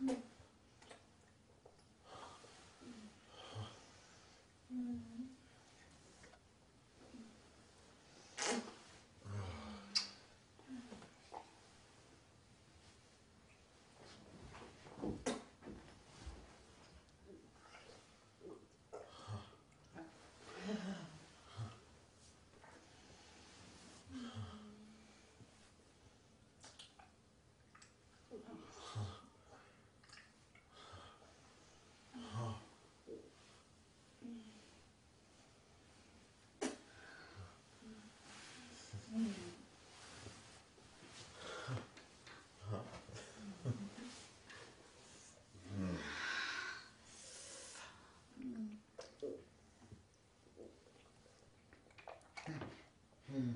음. 嗯。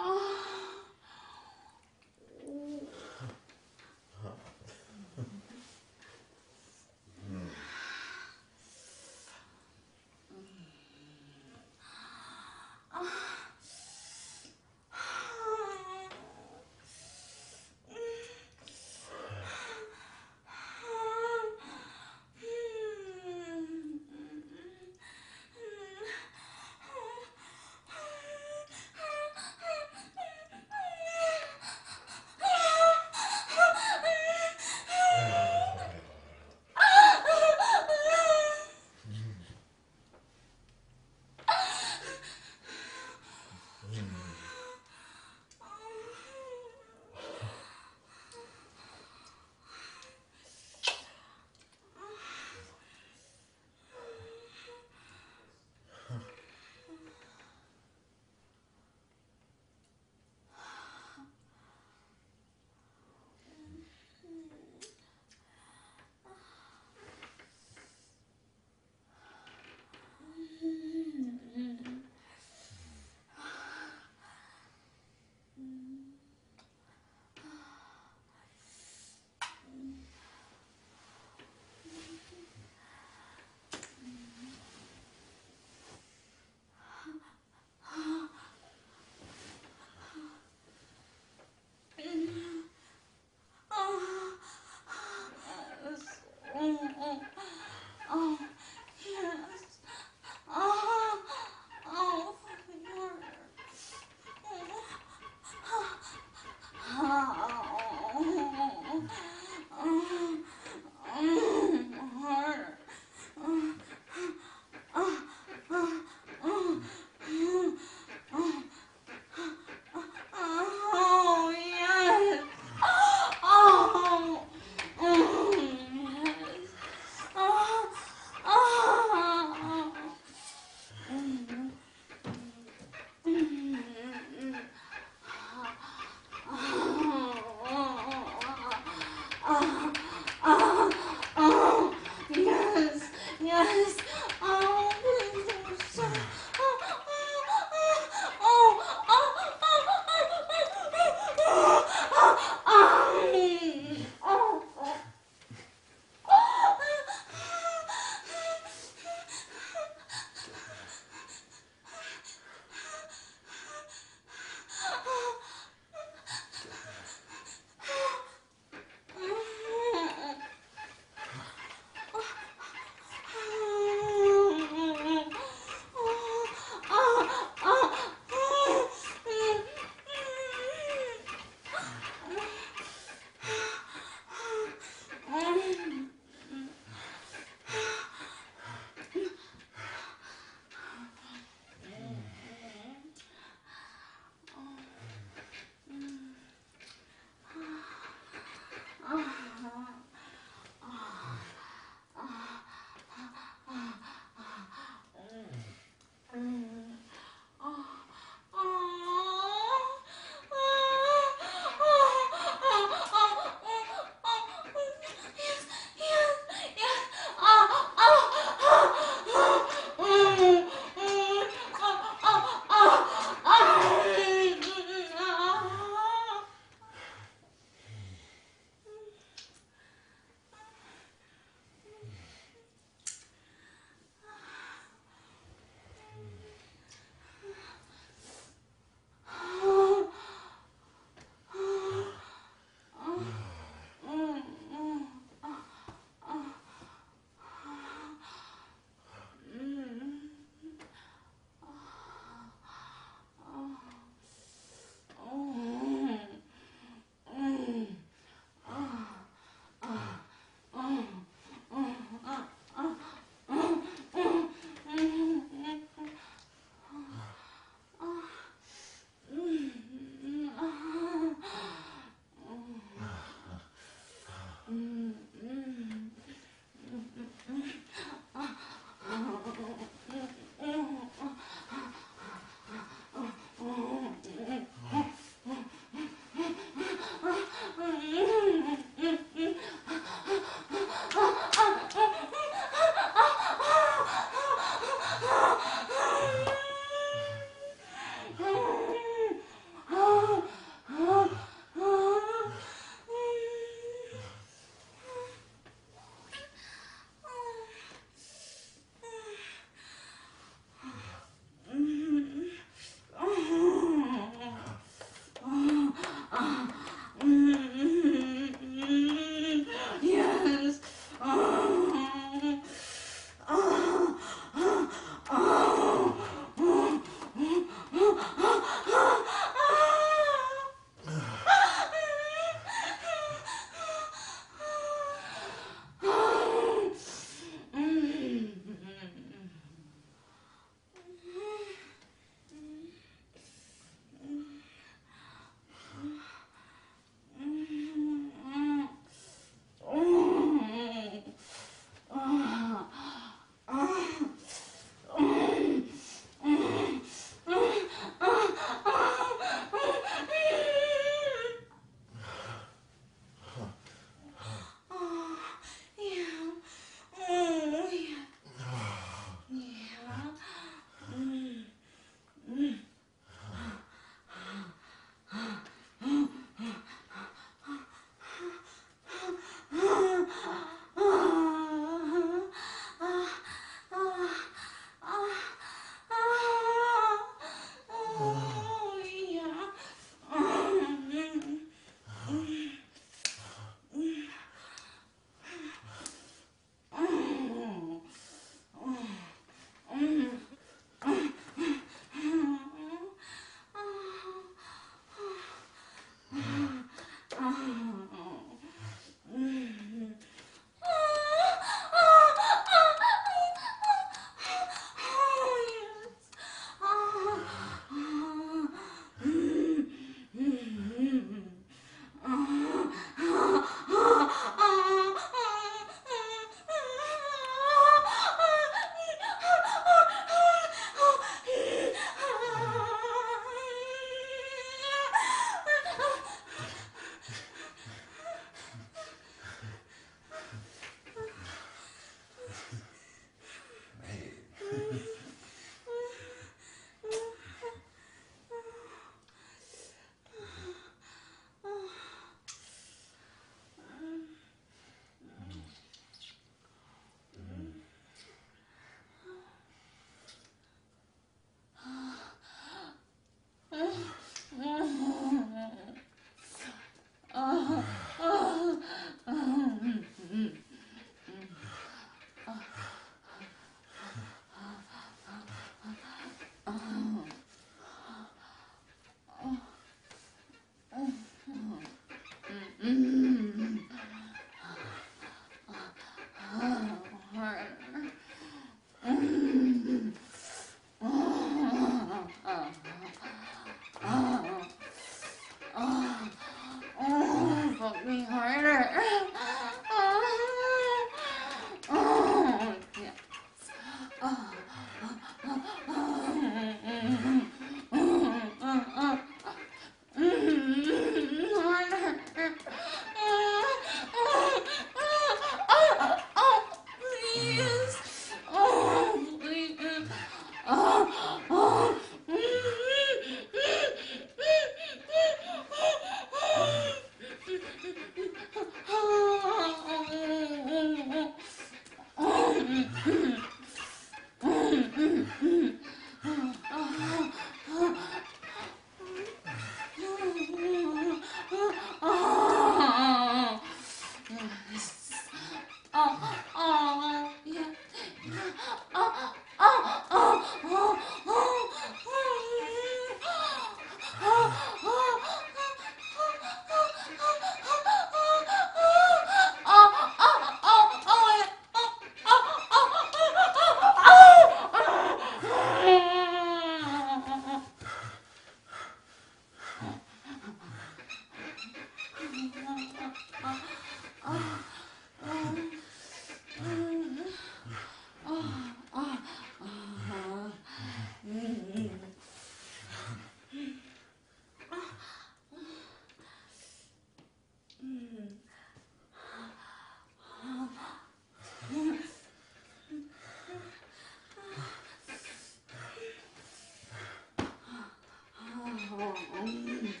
Oh,